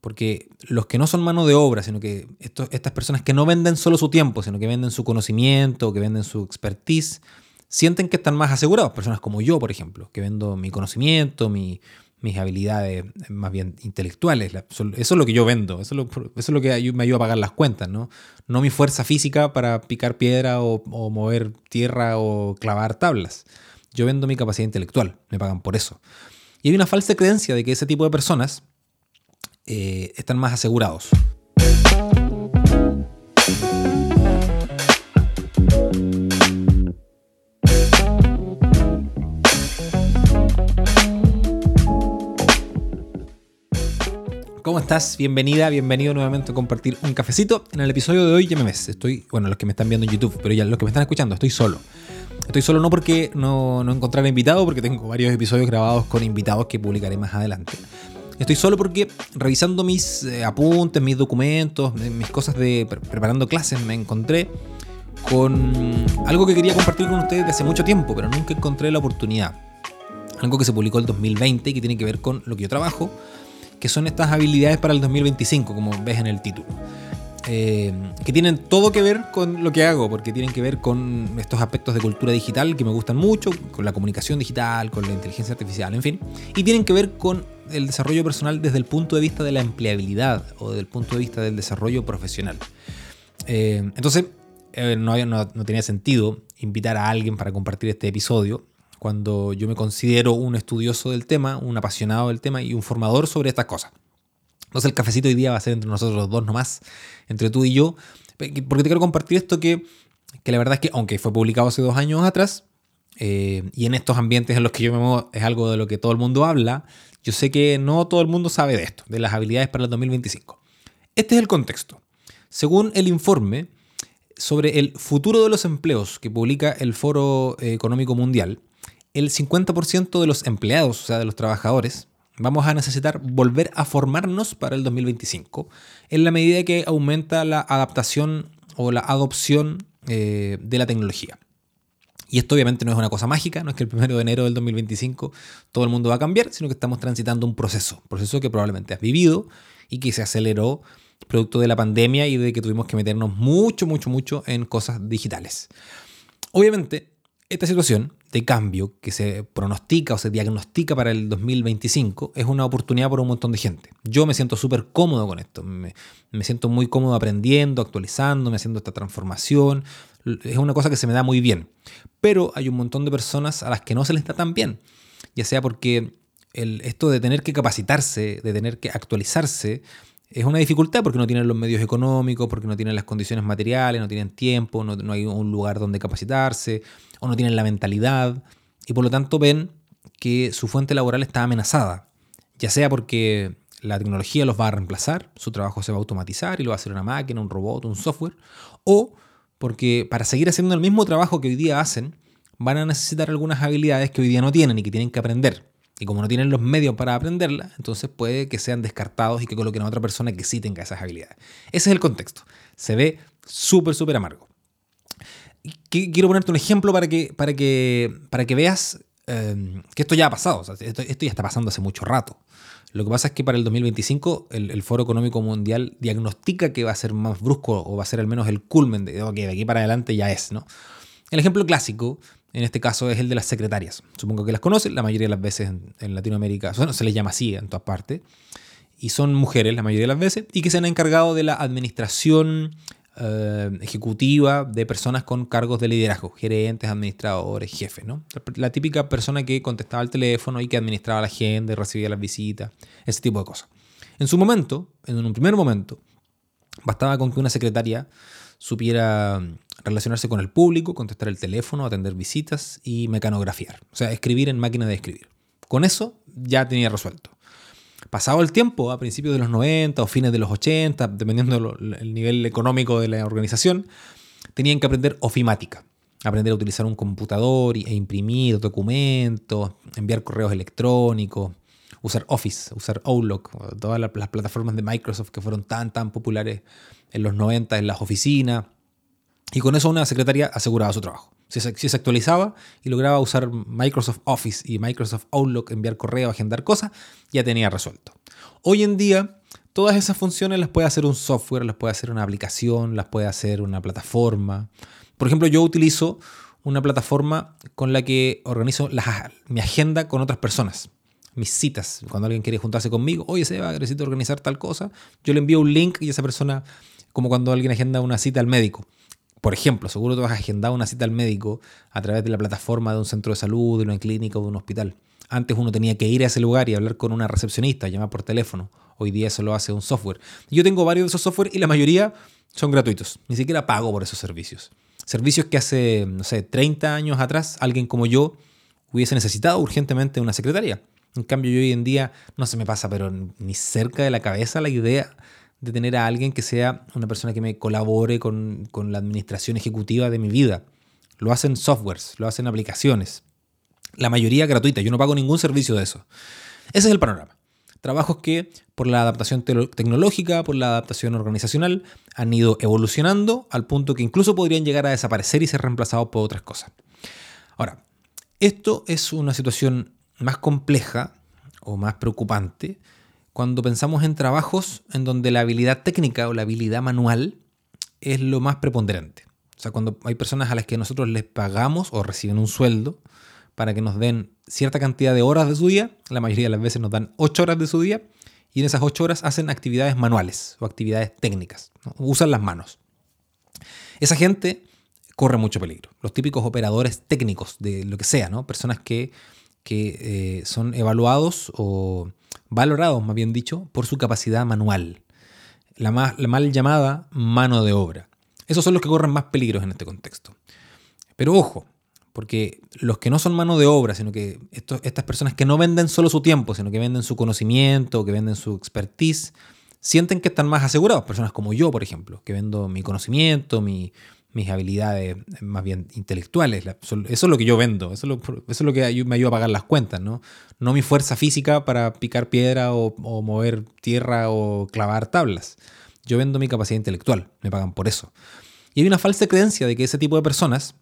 Porque los que no son mano de obra, sino que estas personas que no venden solo su tiempo, sino que venden su conocimiento, que venden su expertise, sienten que están más asegurados. Personas como yo, por ejemplo, que vendo mi conocimiento, mis habilidades más bien intelectuales. Eso es lo que yo vendo, eso es lo, que me ayuda a pagar las cuentas, ¿no? No mi fuerza física para picar piedra o, mover tierra o clavar tablas. Yo vendo mi capacidad intelectual, me pagan por eso. Y hay una falsa creencia de que ese tipo de personas eh, están más asegurados. ¿Cómo estás? Bienvenida, bienvenido nuevamente a compartir un cafecito. En el episodio de hoy ya me ves, estoy, bueno, los que me están viendo en YouTube, pero ya los que me están escuchando, estoy solo. Estoy solo no porque no, no encontrara invitado, porque tengo varios episodios grabados con invitados que publicaré más adelante. Estoy solo porque revisando mis eh, apuntes, mis documentos, mis cosas de preparando clases, me encontré con algo que quería compartir con ustedes desde hace mucho tiempo, pero nunca encontré la oportunidad. Algo que se publicó el 2020 y que tiene que ver con lo que yo trabajo, que son estas habilidades para el 2025, como ves en el título. Eh, que tienen todo que ver con lo que hago, porque tienen que ver con estos aspectos de cultura digital que me gustan mucho, con la comunicación digital, con la inteligencia artificial, en fin, y tienen que ver con el desarrollo personal desde el punto de vista de la empleabilidad o desde el punto de vista del desarrollo profesional. Eh, entonces, eh, no, tenía sentido invitar a alguien para compartir este episodio cuando yo me considero un estudioso del tema, un apasionado del tema y un formador sobre estas cosas. Entonces el cafecito hoy día va a ser entre nosotros dos nomás, entre tú y yo, porque te quiero compartir esto que, que la verdad es que, aunque fue publicado hace dos años atrás, eh, y en estos ambientes en los que yo me muevo es algo de lo que todo el mundo habla, yo sé que no todo el mundo sabe de esto, de las habilidades para el 2025. Este es el contexto. Según el informe sobre el futuro de los empleos que publica el Foro Económico Mundial, el 50% de los empleados, o sea, de los trabajadores, vamos a necesitar volver a formarnos para el 2025 en la medida que aumenta la adaptación o la adopción eh, de la tecnología. Y esto obviamente no es una cosa mágica, no es que el primero de enero del 2025 todo el mundo va a cambiar, sino que estamos transitando un proceso, proceso que probablemente has vivido y que se aceleró producto de la pandemia y de que tuvimos que meternos mucho, mucho, mucho en cosas digitales. Obviamente, esta situación de cambio que se pronostica o se diagnostica para el 2025 es una oportunidad para un montón de gente. Yo me siento súper cómodo con esto, me, siento muy cómodo aprendiendo, actualizándome, haciendo esta transformación. Es una cosa que se me da muy bien. Pero hay un montón de personas a las que no se les da tan bien, ya sea porque el, esto de tener que capacitarse, de tener que actualizarse, es una dificultad porque no tienen los medios económicos, porque no tienen las condiciones materiales, no tienen tiempo, no, no hay un lugar donde capacitarse o no tienen la mentalidad y por lo tanto ven que su fuente laboral está amenazada, ya sea porque la tecnología los va a reemplazar, su trabajo se va a automatizar y lo va a hacer una máquina, un robot, un software, o porque para seguir haciendo el mismo trabajo que hoy día hacen, van a necesitar algunas habilidades que hoy día no tienen y que tienen que aprender. Y como no tienen los medios para aprenderlas, entonces puede que sean descartados y que coloquen a otra persona que sí tenga esas habilidades. Ese es el contexto. Se ve súper, súper amargo quiero ponerte un ejemplo para que, para que, para que veas em, que esto ya ha pasado. esto, ya está pasando hace mucho rato. Lo que pasa es que para el 2025 el, Foro Económico Mundial diagnostica que va a ser más brusco o va a ser al menos el culmen de, que de aquí para adelante ya es. ¿no? El ejemplo clásico en este caso es el de las secretarias. Supongo que las conocen, la mayoría de las veces en, Latinoamérica, bueno, se les llama así en todas partes, y son mujeres la mayoría de las veces, y que se han encargado de la administración eh, ejecutiva de personas con cargos de liderazgo, gerentes, administradores, jefes, ¿no? La típica persona que contestaba el teléfono y que administraba la agenda, recibía las visitas, ese tipo de cosas. En su momento, en un primer momento, bastaba con que una secretaria supiera relacionarse con el público, contestar el teléfono, atender visitas y mecanografiar, o sea, escribir en máquina de escribir. Con eso ya tenía resuelto. Pasado el tiempo, a principios de los 90 o fines de los 80, dependiendo del nivel económico de la organización, tenían que aprender ofimática, aprender a utilizar un computador e imprimir documentos, enviar correos electrónicos, usar Office, usar Outlook, todas las plataformas de Microsoft que fueron tan, tan populares en los 90 en las oficinas. Y con eso una secretaria aseguraba su trabajo. Si se, actualizaba y lograba usar Microsoft Office y Microsoft Outlook, enviar correo, agendar cosas, ya tenía resuelto. Hoy en día, Todas esas funciones las puede hacer un software, las puede hacer una aplicación, las puede hacer una plataforma. Por ejemplo, yo utilizo una plataforma con la que organizo mi agenda con otras personas, mis citas. Cuando alguien quiere juntarse conmigo, oye, Seba, necesito organizar tal cosa, yo le envío un link y esa persona, como cuando alguien agenda una cita al médico. Por ejemplo, seguro tú has agendado una cita al médico a través de la plataforma de un centro de salud, de una clínica o de un hospital. Antes uno tenía que ir a ese lugar y hablar con una recepcionista, llamar por teléfono. Hoy día eso lo hace un software. Yo tengo varios de esos software y la mayoría son gratuitos. Ni siquiera pago por esos servicios. Servicios que hace, no sé, 30 años atrás alguien como yo hubiese necesitado urgentemente una secretaria. En cambio, yo hoy en día no se me pasa, pero ni cerca de la cabeza la idea de tener a alguien que sea una persona que me colabore con, con la administración ejecutiva de mi vida. Lo hacen softwares, lo hacen aplicaciones. La mayoría gratuita, yo no pago ningún servicio de eso. Ese es el panorama. Trabajos que por la adaptación tecnológica, por la adaptación organizacional, han ido evolucionando al punto que incluso podrían llegar a desaparecer y ser reemplazados por otras cosas. Ahora, esto es una situación más compleja o más preocupante cuando pensamos en trabajos en donde la habilidad técnica o la habilidad manual es lo más preponderante. O sea, cuando hay personas a las que nosotros les pagamos o reciben un sueldo para que nos den cierta cantidad de horas de su día, la mayoría de las veces nos dan 8 horas de su día, y en esas 8 horas hacen actividades manuales o actividades técnicas, usan las manos. Esa gente corre mucho peligro. Los típicos operadores técnicos de lo que sea, ¿no? personas que, que eh, son evaluados o valorados, más bien dicho, por su capacidad manual, la, la mal llamada mano de obra. Esos son los que corren más peligros en este contexto. Pero ojo, porque los que no son mano de obra, sino que estas personas que no venden solo su tiempo, sino que venden su conocimiento, que venden su expertise, sienten que están más asegurados. Personas como yo, por ejemplo, que vendo mi conocimiento, mis habilidades más bien intelectuales. Eso es lo que yo vendo, eso es lo, que me ayuda a pagar las cuentas, ¿no? No mi fuerza física para picar piedra o, mover tierra o clavar tablas. Yo vendo mi capacidad intelectual, me pagan por eso. Y hay una falsa creencia de que ese tipo de personas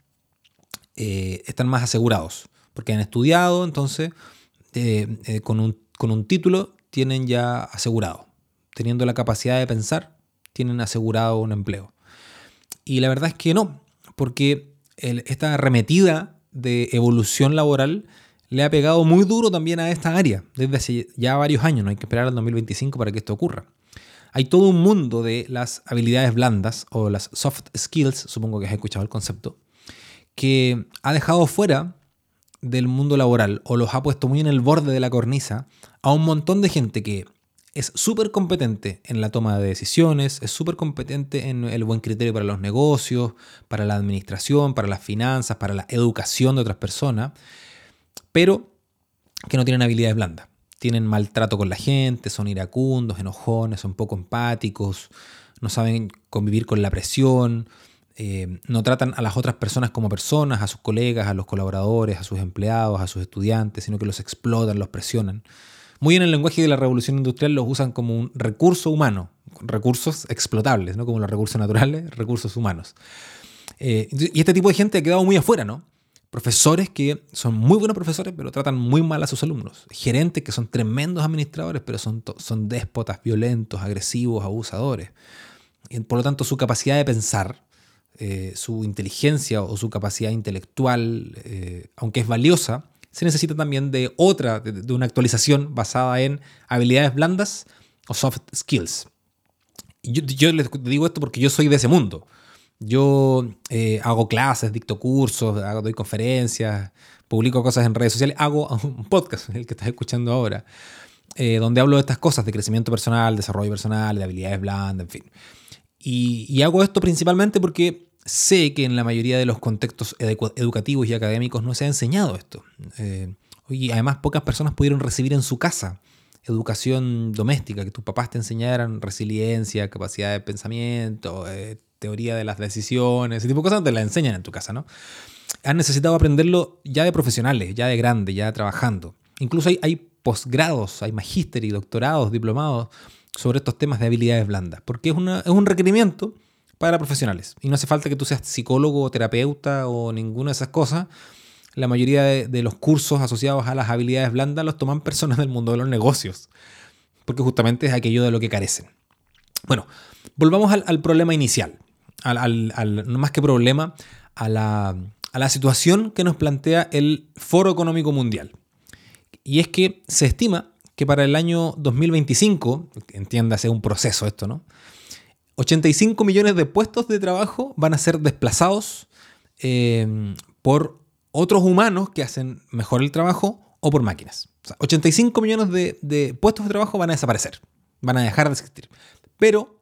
eh, están más asegurados, porque han estudiado, entonces eh, eh, con, un, título tienen ya asegurado, teniendo la capacidad de pensar, tienen asegurado un empleo. Y la verdad es que no, porque esta arremetida de evolución laboral le ha pegado muy duro también a esta área, desde hace ya varios años, no hay que esperar al 2025 para que esto ocurra. Hay todo un mundo de las habilidades blandas o las soft skills, supongo que has escuchado el concepto, que ha dejado fuera del mundo laboral o los ha puesto muy en el borde de la cornisa a un montón de gente que es súper competente en la toma de decisiones, es súper competente en el buen criterio para los negocios, para la administración, para las finanzas, para la educación de otras personas, pero que no tienen habilidades blandas. Tienen maltrato con la gente, son iracundos, enojones, son poco empáticos, no saben convivir con la presión, eh, no tratan a las otras personas como personas, a sus colegas, a los colaboradores, a sus empleados, a sus estudiantes, sino que los explotan, los presionan. Muy en el lenguaje de la revolución industrial los usan como un recurso humano, recursos explotables, ¿no? como los recursos naturales, recursos humanos. Eh, y este tipo de gente ha quedado muy afuera, ¿no? Profesores que son muy buenos profesores, pero tratan muy mal a sus alumnos. Gerentes que son tremendos administradores, pero son, son déspotas, violentos, agresivos, abusadores. Y por lo tanto, su capacidad de pensar eh, su inteligencia o su capacidad intelectual, eh, aunque es valiosa, se necesita también de otra, de, una actualización basada en habilidades blandas o soft skills. Yo, yo, les digo esto porque yo soy de ese mundo. Yo eh, hago clases, dicto cursos, hago, doy conferencias, publico cosas en redes sociales, hago un podcast, el que estás escuchando ahora, donde hablo de estas cosas, de crecimiento personal, desarrollo personal, de habilidades blandas, en fin. Y, hago esto principalmente porque sé que en la mayoría de los contextos educativos y académicos no se ha enseñado esto. Eh, y además pocas personas pudieron recibir en su casa educación doméstica, que tus papás te enseñaran resiliencia, capacidad de pensamiento, eh, teoría de las decisiones, ese tipo de cosas te las enseñan en tu casa, ¿no? Han necesitado aprenderlo ya de profesionales, ya de grande, ya trabajando. Incluso hay, hay posgrados, hay magíster y doctorados, diplomados sobre estos temas de habilidades blandas, porque es, una, es un requerimiento para profesionales. Y no hace falta que tú seas psicólogo terapeuta o ninguna de esas cosas. La mayoría de, los cursos asociados a las habilidades blandas los toman personas del mundo de los negocios. porque justamente es aquello de lo que carecen. Bueno, volvamos al, problema inicial, al, no más que problema, a la, a la situación que nos plantea el Foro Económico Mundial. Y es que se estima que para el año 2025, entiéndase un proceso esto, ¿no? 85 millones de puestos de trabajo van a ser desplazados eh, por otros humanos que hacen mejor el trabajo o por máquinas. 85 millones de, de, puestos de trabajo van a desaparecer, van a dejar de existir. Pero,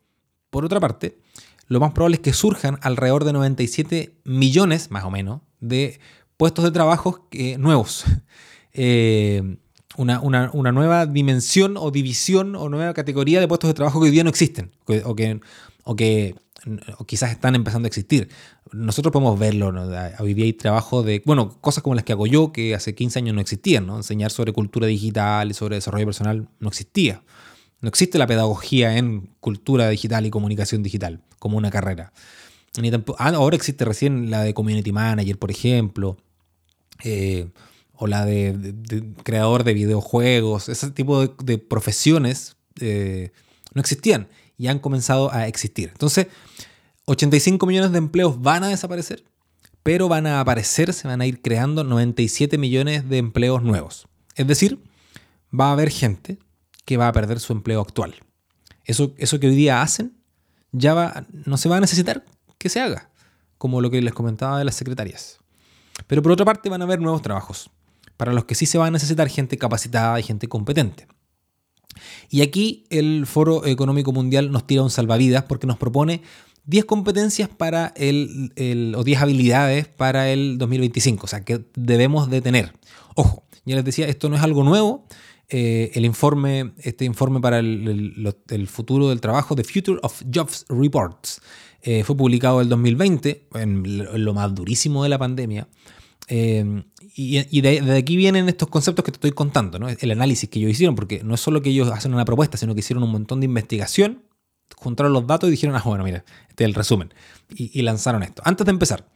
por otra parte, lo más probable es que surjan alrededor de 97 millones, más o menos, de puestos de trabajo nuevos. Eh, una, nueva dimensión o división o nueva categoría de puestos de trabajo que hoy día no existen o que, o que quizás están empezando a existir. Nosotros podemos verlo, hoy día hay trabajo de, bueno, cosas como las que hago yo, que hace 15 años no existían, ¿no? enseñar sobre cultura digital y sobre desarrollo personal no existía. No existe la pedagogía en cultura digital y comunicación digital como una carrera. Ni tampoco, ah, ahora existe recién la de community manager, por ejemplo, eh, o la de, creador de videojuegos. Ese tipo de, profesiones eh, no existían y han comenzado a existir. Entonces, 85 millones de empleos van a desaparecer, pero van a aparecer, se van a ir creando 97 millones de empleos nuevos. Es decir, va a haber gente que va a perder su empleo actual. Eso, eso que hoy día hacen ya no se va a necesitar que se haga, como lo que les comentaba de las secretarias. Pero por otra parte van a haber nuevos trabajos, para los que sí se va a necesitar gente capacitada y gente competente. Y aquí el Foro Económico Mundial nos tira un salvavidas porque nos propone 10 competencias para el, o 10 habilidades para el 2025, o sea, que debemos de tener. Ojo, ya les decía, esto no es algo nuevo. Eh, el informe, este informe para el, futuro del trabajo, The Future of Jobs Reports, eh, fue publicado el 2020, en lo más durísimo de la pandemia. Eh, y, de, aquí vienen estos conceptos que te estoy contando, ¿no? el análisis que ellos hicieron, porque no es solo que ellos hacen una propuesta, sino que hicieron un montón de investigación, juntaron los datos y dijeron, ah, bueno, mira, este es el resumen, y, lanzaron esto. Antes de empezar,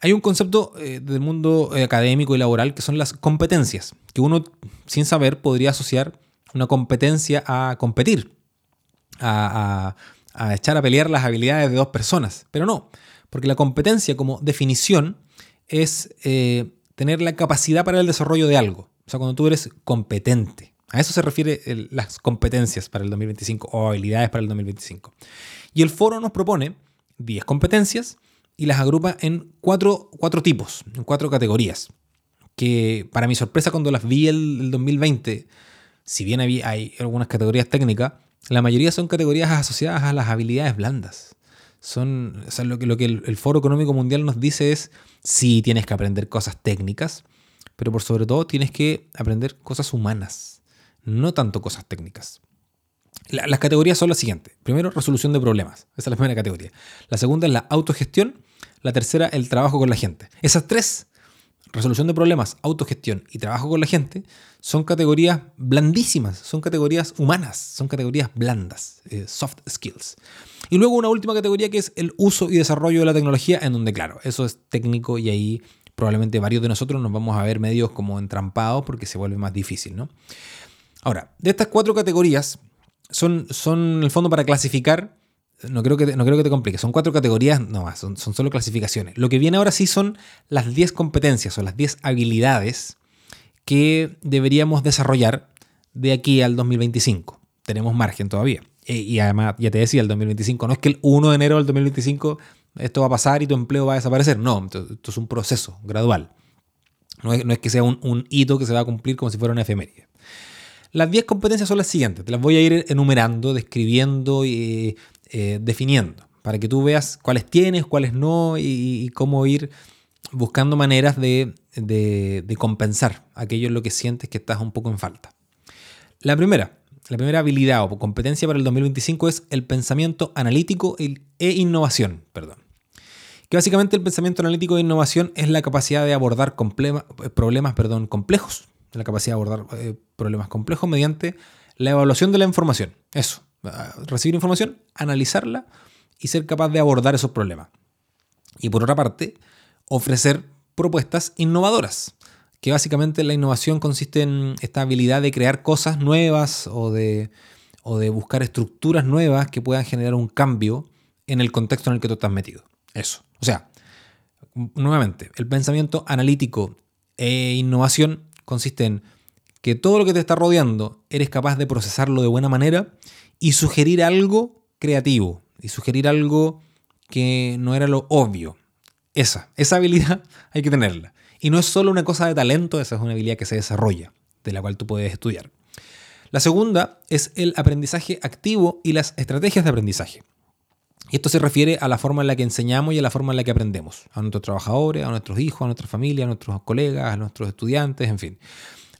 hay un concepto eh, del mundo eh, académico y laboral que son las competencias, que uno sin saber podría asociar una competencia a competir, a, echar a pelear las habilidades de dos personas, pero no, porque la competencia como definición es eh, tener la capacidad para el desarrollo de algo. O sea, cuando tú eres competente. A eso se refiere las competencias para el 2025 o habilidades para el 2025. Y el foro nos propone 10 competencias y las agrupa en cuatro, tipos, en cuatro categorías. Que para mi sorpresa cuando las vi el, el 2020, si bien hay algunas categorías técnicas, la mayoría son categorías asociadas a las habilidades blandas. Son, lo que, lo que el, Foro Económico Mundial nos dice es, sí tienes que aprender cosas técnicas, pero por sobre todo tienes que aprender cosas humanas, no tanto cosas técnicas. las categorías son las siguientes. Primero, resolución de problemas. Esa es la primera categoría. La segunda es la autogestión. La tercera, el trabajo con la gente. Esas tres resolución de problemas, autogestión y trabajo con la gente son categorías blandísimas, son categorías humanas, son categorías blandas, eh, soft skills. Y luego una última categoría que es el uso y desarrollo de la tecnología, en donde, claro, eso es técnico y ahí probablemente varios de nosotros nos vamos a ver medios como entrampados porque se vuelve más difícil, ¿no? Ahora, de estas cuatro categorías son, son en el fondo para clasificar no creo que te, no creo que te complique. Son cuatro categorías no más, son, son solo clasificaciones. Lo que viene ahora sí son las 10 competencias o las 10 habilidades que deberíamos desarrollar de aquí al 2025. Tenemos margen todavía. E, y además, ya te decía, el 2025 no es que el 1 de enero del 2025 esto va a pasar y tu empleo va a desaparecer. No, esto, es un proceso gradual. No es, no es que sea un, hito que se va a cumplir como si fuera una efeméride. Las 10 competencias son las siguientes. Te las voy a ir enumerando, describiendo y eh, definiendo, para que tú veas cuáles tienes, cuáles no y, cómo ir buscando maneras de, compensar aquello en lo que sientes que estás un poco en falta. La primera, la primera habilidad o competencia para el 2025 es el pensamiento analítico e innovación. Perdón. Que básicamente el pensamiento analítico e innovación es la capacidad de abordar problemas perdón, complejos, la capacidad de abordar eh, problemas complejos mediante la evaluación de la información. Eso, recibir información, analizarla y ser capaz de abordar esos problemas. Y por otra parte, ofrecer propuestas innovadoras, que básicamente la innovación consiste en esta habilidad de crear cosas nuevas o de, o de buscar estructuras nuevas que puedan generar un cambio en el contexto en el que tú estás metido. Eso. O sea, nuevamente, el pensamiento analítico e innovación consiste en que todo lo que te está rodeando eres capaz de procesarlo de buena manera y sugerir algo creativo y sugerir algo que no era lo obvio. Esa, esa habilidad hay que tenerla. Y no es solo una cosa de talento, esa es una habilidad que se desarrolla, de la cual tú puedes estudiar. La segunda es el aprendizaje activo y las estrategias de aprendizaje. Y esto se refiere a la forma en la que enseñamos y a la forma en la que aprendemos, a nuestros trabajadores, a nuestros hijos, a nuestra familia, a nuestros colegas, a nuestros estudiantes, en fin.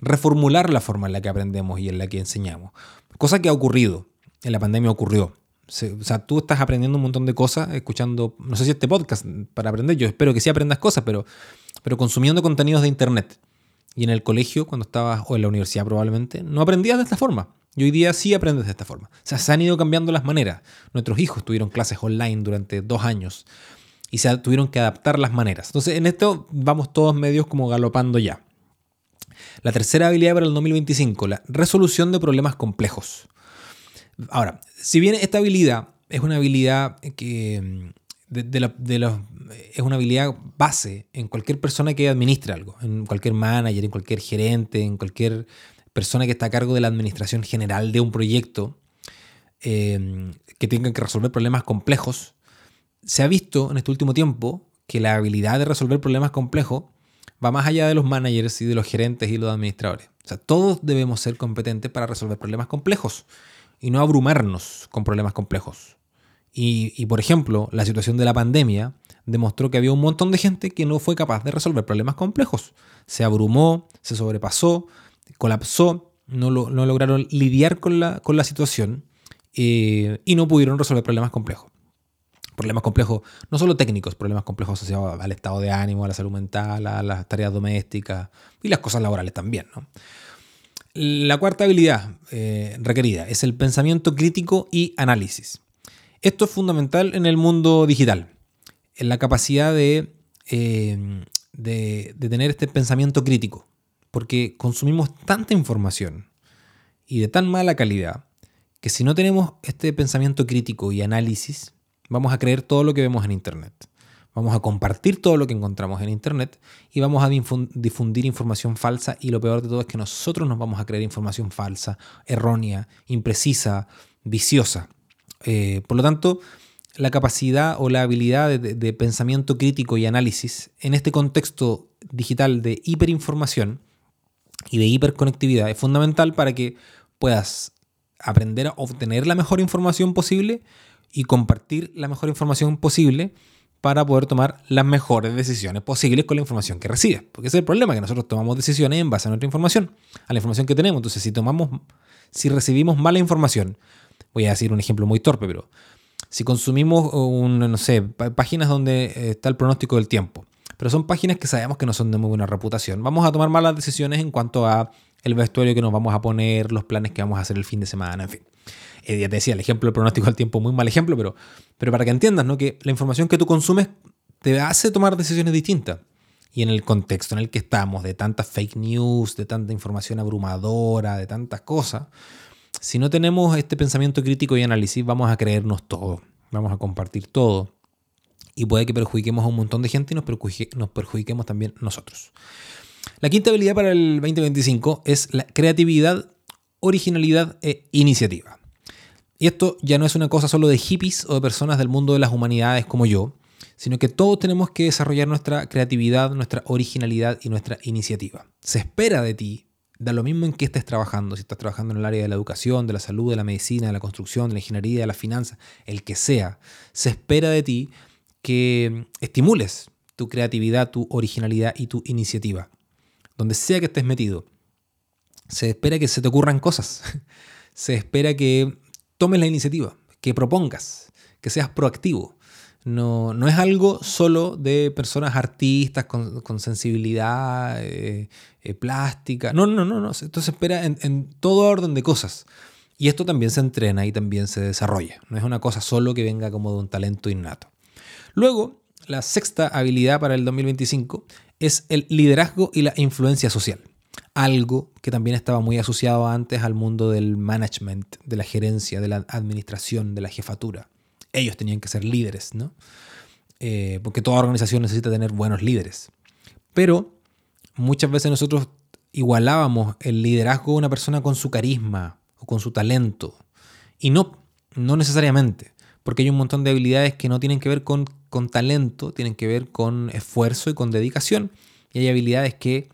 Reformular la forma en la que aprendemos y en la que enseñamos. Cosa que ha ocurrido, en la pandemia ocurrió. O sea, tú estás aprendiendo un montón de cosas, escuchando, no sé si este podcast para aprender, yo espero que sí aprendas cosas, pero, pero consumiendo contenidos de Internet. Y en el colegio, cuando estabas, o en la universidad probablemente, no aprendías de esta forma. Y hoy día sí aprendes de esta forma. O sea, se han ido cambiando las maneras. Nuestros hijos tuvieron clases online durante dos años y se tuvieron que adaptar las maneras. Entonces, en esto vamos todos medios como galopando ya. La tercera habilidad para el 2025, la resolución de problemas complejos. Ahora, si bien esta habilidad es una habilidad que mm, es una habilidad base en cualquier persona que administre algo, en cualquier manager, en cualquier gerente, en cualquier persona que está a cargo de la administración general de un proyecto, eh, que tenga que resolver problemas complejos. Se ha visto en este último tiempo que la habilidad de resolver problemas complejos va más allá de los managers y de los gerentes y los administradores. O sea, todos debemos ser competentes para resolver problemas complejos y no abrumarnos con problemas complejos. Y, por ejemplo, la situación de la pandemia demostró que había un montón de gente que no fue capaz de resolver problemas complejos. Se abrumó, se sobrepasó, colapsó, no, no lograron lidiar con la, con la situación eh, y no pudieron resolver problemas complejos. Problemas complejos, no solo técnicos, problemas complejos asociados al estado de ánimo, a la salud mental, a las tareas domésticas y las cosas laborales también. La cuarta habilidad eh, requerida es el pensamiento crítico y análisis. Esto es fundamental en el mundo digital, en la capacidad de, eh, de, tener este pensamiento crítico, porque consumimos tanta información y de tan mala calidad que si no tenemos este pensamiento crítico y análisis, vamos a creer todo lo que vemos en Internet. Vamos a compartir todo lo que encontramos en Internet y vamos a difundir información falsa y lo peor de todo es que nosotros nos vamos a creer información falsa, errónea, imprecisa, viciosa. Eh, por lo tanto, la capacidad o la habilidad de, pensamiento crítico y análisis en este contexto digital de hiperinformación y de hiperconectividad es fundamental para que puedas aprender a obtener la mejor información posible y compartir la mejor información posible para poder tomar las mejores decisiones posibles con la información que recibes. Porque ese es el problema, que nosotros tomamos decisiones en base a nuestra información, a la información que tenemos. Entonces, si tomamos, si recibimos mala información, voy a decir un ejemplo muy torpe, pero si consumimos un, no sé, páginas donde eh, está el pronóstico del tiempo, pero son páginas que sabemos que no son de muy buena reputación, vamos a tomar malas decisiones en cuanto a el vestuario que nos vamos a poner, los planes que vamos a hacer el fin de semana, en fin. Eh, ya te decía, el ejemplo del pronóstico del tiempo, muy mal ejemplo, pero, pero para que entiendas ¿no? que la información que tú consumes te hace tomar decisiones distintas. Y en el contexto en el que estamos, de tantas fake news, de tanta información abrumadora, de tantas cosas, si no tenemos este pensamiento crítico y análisis, vamos a creernos todo, vamos a compartir todo. Y puede que perjudiquemos a un montón de gente y nos, nos perjudiquemos también nosotros. La quinta habilidad para el 2025 es la creatividad, originalidad e iniciativa. Y esto ya no es una cosa solo de hippies o de personas del mundo de las humanidades como yo, sino que todos tenemos que desarrollar nuestra creatividad, nuestra originalidad y nuestra iniciativa. Se espera de ti, da lo mismo en qué estés trabajando, si estás trabajando en el área de la educación, de la salud, de la medicina, de la construcción, de la ingeniería, de la finanza, el que sea, se espera de ti que estimules tu creatividad, tu originalidad y tu iniciativa. Donde sea que estés metido, se espera que se te ocurran cosas. Se espera que tomes la iniciativa, que propongas, que seas proactivo. No, no es algo solo de personas artistas con, sensibilidad eh, eh, plástica. No, no, no, no. Esto se espera en, en todo orden de cosas. Y esto también se entrena y también se desarrolla. No es una cosa solo que venga como de un talento innato. Luego, la sexta habilidad para el 2025 es el liderazgo y la influencia social. Algo que también estaba muy asociado antes al mundo del management, de la gerencia, de la administración, de la jefatura. Ellos tenían que ser líderes, ¿no? Eh, porque toda organización necesita tener buenos líderes. Pero muchas veces nosotros igualábamos el liderazgo de una persona con su carisma o con su talento. Y no, no necesariamente, porque hay un montón de habilidades que no tienen que ver con, con talento, tienen que ver con esfuerzo y con dedicación. Y hay habilidades que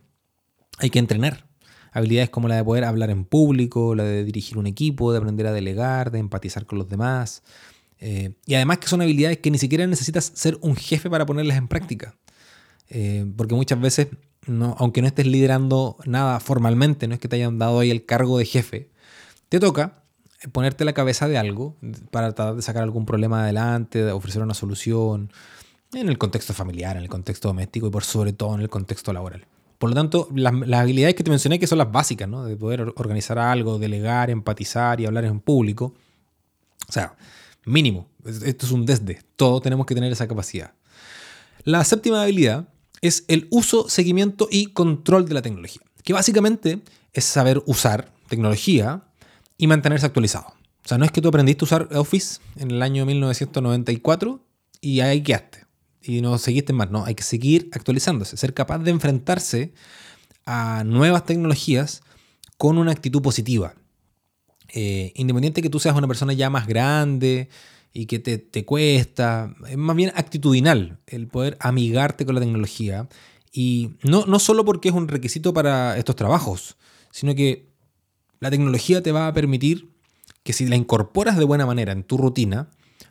hay que entrenar. Habilidades como la de poder hablar en público, la de dirigir un equipo, de aprender a delegar, de empatizar con los demás. Eh, y además que son habilidades que ni siquiera necesitas ser un jefe para ponerlas en práctica. Eh, porque muchas veces aunque no estés liderando nada formalmente, no es que te hayan dado ahí el cargo de jefe, te toca ponerte la cabeza de algo para tratar de sacar algún problema adelante, de ofrecer una solución en el contexto familiar, en el contexto doméstico y por sobre todo en el contexto laboral. Por lo tanto, las, habilidades que te mencioné que son las básicas, ¿no? De poder organizar algo, delegar, empatizar y hablar en público. O sea, mínimo. Esto es un desde. Todos tenemos que tener esa capacidad. La séptima habilidad es el uso, seguimiento y control de la tecnología, que básicamente es saber usar tecnología y mantenerse actualizado. O sea, no es que tú aprendiste a usar Office en el año 1994 y ahí quedaste y no seguiste más, no, hay que seguir actualizándose, ser capaz de enfrentarse a nuevas tecnologías con una actitud positiva. Eh, independiente que tú seas una persona ya más grande, y que te, te, cuesta. Es más bien actitudinal el poder amigarte con la tecnología. Y no, no solo porque es un requisito para estos trabajos, sino que la tecnología te va a permitir que si la incorporas de buena manera en tu rutina,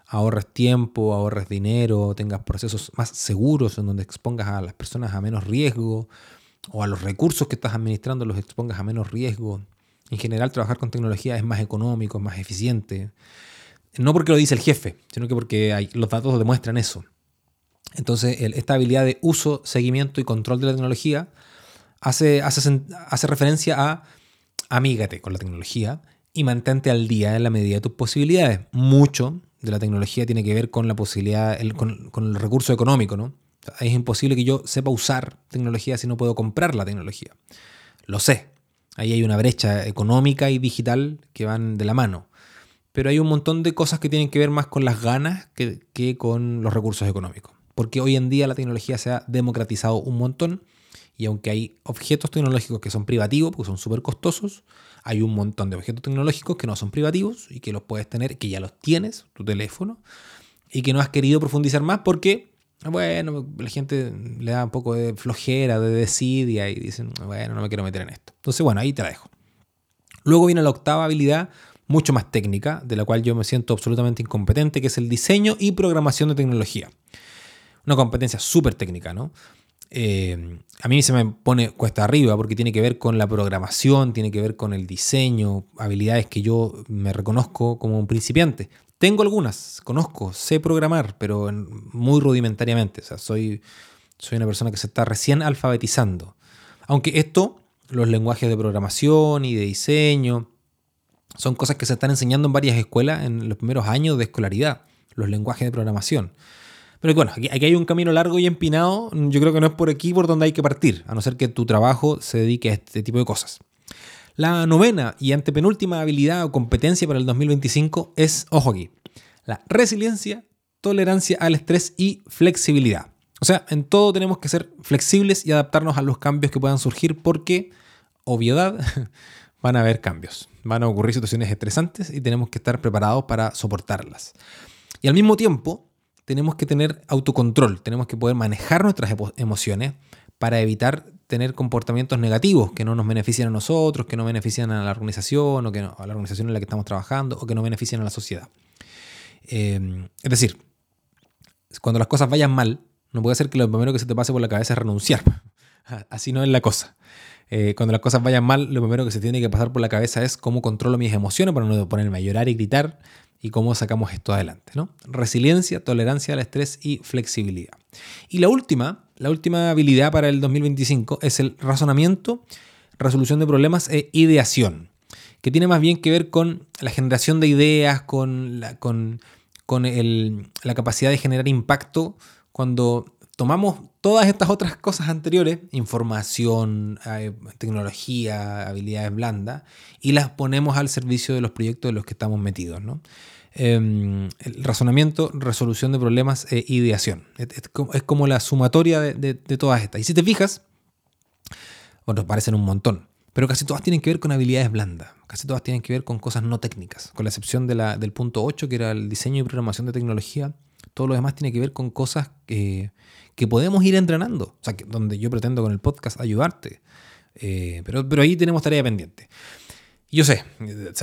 ahorres tiempo, ahorres dinero, tengas procesos más seguros en donde expongas a las personas a menos riesgo o a los recursos que estás administrando los expongas a menos riesgo. En general, trabajar con tecnología es más económico, es más eficiente. No porque lo dice el jefe, sino que porque los datos demuestran eso. Entonces, esta habilidad de uso, seguimiento y control de la tecnología hace, hace, hace referencia a amígate con la tecnología y mantente al día en la medida de tus posibilidades. Mucho de la tecnología tiene que ver con la posibilidad, con, el recurso económico, ¿no? es imposible que yo sepa usar tecnología si no puedo comprar la tecnología. Lo sé. Ahí hay una brecha económica y digital que van de la mano pero hay un montón de cosas que tienen que ver más con las ganas que, con los recursos económicos. Porque hoy en día la tecnología se ha democratizado un montón y aunque hay objetos tecnológicos que son privativos, porque son súper costosos, hay un montón de objetos tecnológicos que no son privativos y que los puedes tener, que ya los tienes, tu teléfono, y que no has querido profundizar más porque, bueno, la gente le da un poco de flojera, de desidia y dicen, bueno, no me quiero meter en esto. Entonces, bueno, ahí te la dejo. Luego viene la octava habilidad, mucho más técnica, de la cual yo me siento absolutamente incompetente, que es el diseño y programación de tecnología. Una competencia súper técnica, ¿no? Eh, a mí se me pone cuesta arriba porque tiene que ver con la programación, tiene que ver con el diseño, habilidades que yo me reconozco como un principiante. Tengo algunas, conozco, sé programar, pero muy rudimentariamente. O sea, soy, soy una persona que se está recién alfabetizando. Aunque esto, los lenguajes de programación y de diseño, son cosas que se están enseñando en varias escuelas en los primeros años de escolaridad, los lenguajes de programación. Pero bueno, aquí, hay un camino largo y empinado. Yo creo que no es por aquí por donde hay que partir, a no ser que tu trabajo se dedique a este tipo de cosas. La novena y antepenúltima habilidad o competencia para el 2025 es, ojo aquí, la resiliencia, tolerancia al estrés y flexibilidad. O sea, en todo tenemos que ser flexibles y adaptarnos a los cambios que puedan surgir porque, obviedad, van a haber cambios, van a ocurrir situaciones estresantes y tenemos que estar preparados para soportarlas. Y al mismo tiempo, tenemos que tener autocontrol, tenemos que poder manejar nuestras emociones para evitar tener comportamientos negativos que no nos beneficien a nosotros, que no benefician a la organización o que a la organización en la que estamos trabajando o que no benefician a la sociedad. Eh, es decir, cuando las cosas vayan mal, no puede ser que lo primero que se te pase por la cabeza es renunciar. Así no es la cosa. Eh, cuando las cosas vayan mal, lo primero que se tiene que pasar por la cabeza es cómo controlo mis emociones para no ponerme a llorar y gritar y cómo sacamos esto adelante. ¿no? Resiliencia, tolerancia al estrés y flexibilidad. Y la última, la última habilidad para el 2025 es el razonamiento, resolución de problemas e ideación, que tiene más bien que ver con la generación de ideas, con la, con, con la capacidad de generar impacto cuando tomamos todas estas otras cosas anteriores, información, eh, tecnología, habilidades blandas, y las ponemos al servicio de los proyectos de los que estamos metidos. ¿no? Em, razonamiento, resolución de problemas e ideación. Es, como la sumatoria de, todas estas. Y si te fijas, bueno, parecen un montón, pero casi todas tienen que ver con habilidades blandas. Casi todas tienen que ver con cosas no técnicas, con la excepción del punto 8, que era el diseño y programación de tecnología. Todo lo demás tiene que ver con cosas que, que podemos ir entrenando. O sea, que, donde yo pretendo con el podcast ayudarte. Eh, pero, pero ahí tenemos tarea pendiente. Yo sé,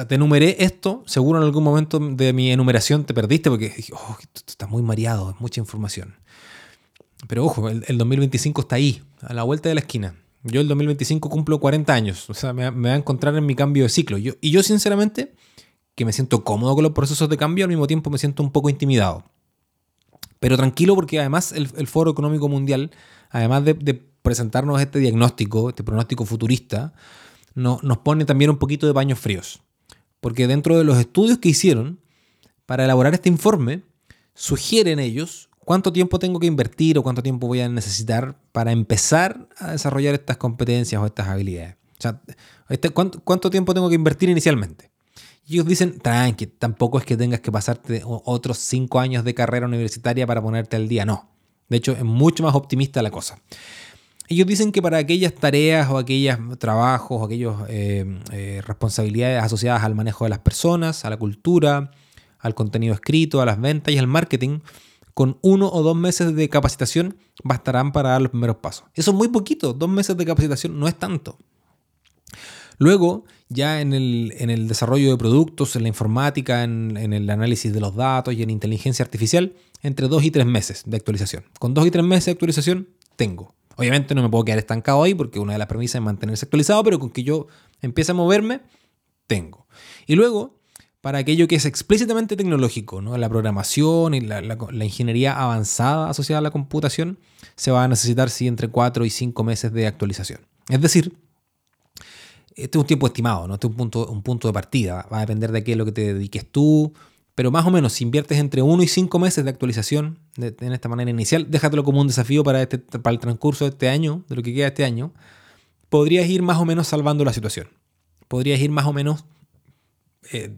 te enumeré esto, seguro en algún momento de mi enumeración te perdiste porque dije, oh, estás muy mareado, es mucha información. Pero ojo, el, el, 2025 está ahí, a la vuelta de la esquina. Yo el 2025 cumplo 40 años, o sea, me, va a encontrar en mi cambio de ciclo. Yo, y yo sinceramente, que me siento cómodo con los procesos de cambio, al mismo tiempo me siento un poco intimidado. Pero tranquilo porque además el, Foro Económico Mundial, además de, presentarnos este diagnóstico, este pronóstico futurista, nos pone también un poquito de baños fríos. Porque dentro de los estudios que hicieron para elaborar este informe, sugieren ellos cuánto tiempo tengo que invertir o cuánto tiempo voy a necesitar para empezar a desarrollar estas competencias o estas habilidades. O sea, este, ¿cuánto, tiempo tengo que invertir inicialmente? Y ellos dicen, tranqui, tampoco es que tengas que pasarte otros cinco años de carrera universitaria para ponerte al día. No. De hecho, es mucho más optimista la cosa. Ellos dicen que para aquellas tareas o aquellos trabajos o aquellas eh, eh, responsabilidades asociadas al manejo de las personas, a la cultura, al contenido escrito, a las ventas y al marketing, con uno o dos meses de capacitación bastarán para dar los primeros pasos. Eso es muy poquito, dos meses de capacitación no es tanto. Luego, ya en el, desarrollo de productos, en la informática, en, en, el análisis de los datos y en inteligencia artificial, entre dos y tres meses de actualización. Con dos y tres meses de actualización, tengo. Obviamente no me puedo quedar estancado ahí porque una de las premisas es mantenerse actualizado, pero con que yo empiece a moverme, tengo. Y luego, para aquello que es explícitamente tecnológico, ¿no? la programación y la, ingeniería avanzada asociada a la computación, se va a necesitar sí, entre 4 y 5 meses de actualización. Es decir, este es un tiempo estimado, ¿no? este es un punto, un punto de partida. Va a depender de qué es lo que te dediques tú, pero más o menos, si inviertes entre 1 y 5 meses de actualización en esta manera inicial, déjatelo como un desafío para, este, para el transcurso de este año, de lo que queda este año, podrías ir más o menos salvando la situación. Podrías ir más o menos eh,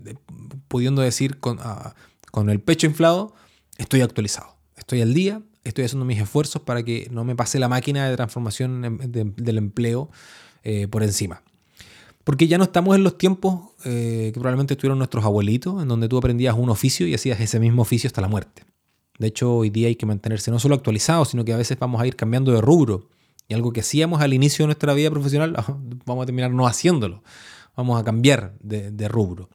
pudiendo decir con, ah, con, el pecho inflado, estoy actualizado, estoy al día, estoy haciendo mis esfuerzos para que no me pase la máquina de transformación del empleo eh, por encima. Porque ya no estamos en los tiempos eh, que probablemente estuvieron nuestros abuelitos, en donde tú aprendías un oficio y hacías ese mismo oficio hasta la muerte. De hecho, hoy día hay que mantenerse no solo actualizado, sino que a veces vamos a ir cambiando de rubro. Y algo que hacíamos al inicio de nuestra vida profesional, vamos a terminar no haciéndolo. Vamos a cambiar de, rubro.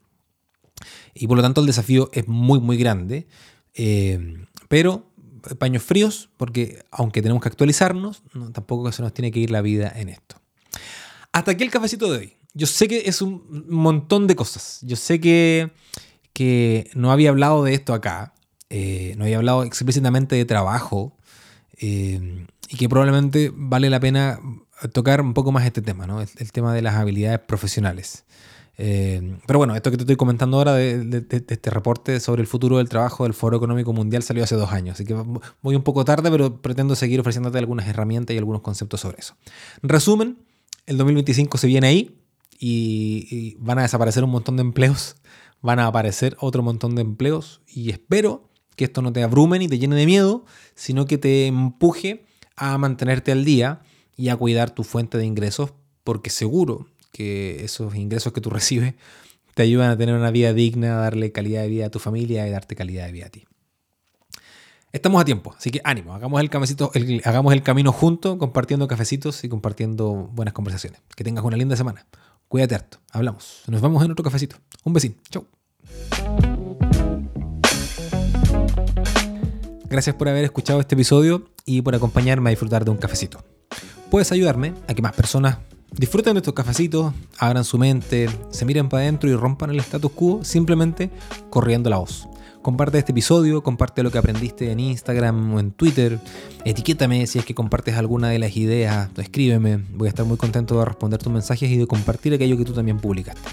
Y por lo tanto el desafío es muy, muy grande. Eh, pero paños fríos, porque aunque tenemos que actualizarnos, tampoco se nos tiene que ir la vida en esto. Hasta aquí el cafecito de hoy yo sé que es un montón de cosas. Yo sé que, que no había hablado de esto acá. Eh, no había hablado explícitamente de trabajo. Eh, y que probablemente vale la pena tocar un poco más este tema, ¿no? El, tema de las habilidades profesionales. Eh, pero bueno, esto que te estoy comentando ahora de, este reporte sobre el futuro del trabajo del Foro Económico Mundial salió hace dos años, así que voy un poco tarde, pero pretendo seguir ofreciéndote algunas herramientas y algunos conceptos sobre eso. Resumen, el 2025 se viene ahí, y, van a desaparecer un montón de empleos, van a aparecer otro montón de empleos y espero que esto no te abrume ni te llene de miedo, sino que te empuje a mantenerte al día y a cuidar tu fuente de ingresos, porque seguro que esos ingresos que tú recibes te ayudan a tener una vida digna, a darle calidad de vida a tu familia y darte calidad de vida a ti. Estamos a tiempo, así que ánimo, hagamos el, camecito, hagamos el camino juntos, compartiendo cafecitos y compartiendo buenas conversaciones. Que tengas una linda semana. Cuídate harto. Hablamos. Nos vemos en otro cafecito. Un besín. Chau. Gracias por haber escuchado este episodio y por acompañarme a disfrutar de un cafecito. Puedes ayudarme a que más personas disfruten de estos cafecitos, abran su mente, se miren para adentro y rompan el status quo simplemente corriendo la voz. Comparte este episodio, comparte lo que aprendiste en Instagram o en Twitter. Etiquétame si es que compartes alguna de las ideas, escríbeme. Voy a estar muy contento de responder tus mensajes y de compartir aquello que tú también publicaste.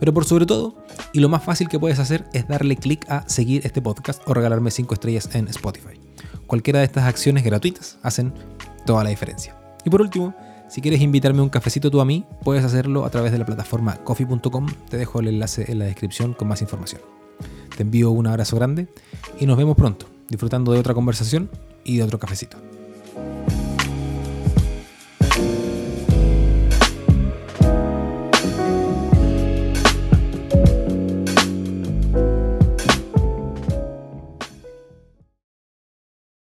Pero por sobre todo, y lo más fácil que puedes hacer es darle clic a seguir este podcast o regalarme 5 estrellas en Spotify. Cualquiera de estas acciones gratuitas hacen toda la diferencia. Y por último, si quieres invitarme un cafecito tú a mí, puedes hacerlo a través de la plataforma coffee.com. Te dejo el enlace en la descripción con más información. Te envío un abrazo grande y nos vemos pronto, disfrutando de otra conversación y de otro cafecito.